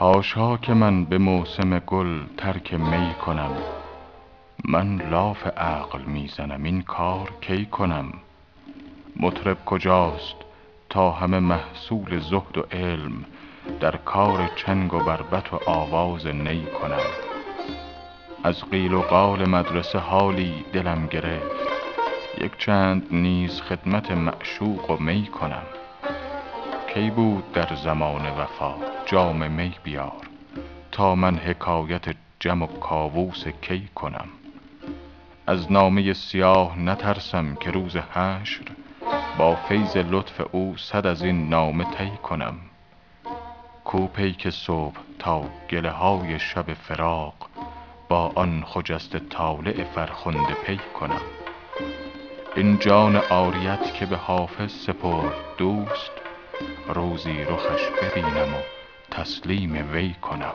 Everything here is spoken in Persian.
حاشا که من به موسم گل ترک می کنم. من لاف عقل می زنم این کار کی کنم؟ مطرب کجاست تا همه محصول زهد و علم در کار چنگ و بربط و آواز نی کنم؟ از قیل و قال مدرسه حالی دلم گرفت. یک چند نیز خدمت معشوق و می کنم. کی بود در زمان وفا؟ جام می بیار. تا من حکایت جم و کاووس کی کنم؟ از نامه سیاه نترسم که روز حشر با فیض لطف او صد از این نامه طی کنم. کو پیک صبح تا گله های شب فراق با آن خجسته طالع فرخنده پی کنم. این جان عاریت که به حافظ سپرد دوست روزی رخش ببینم و تسلیم وی کنم.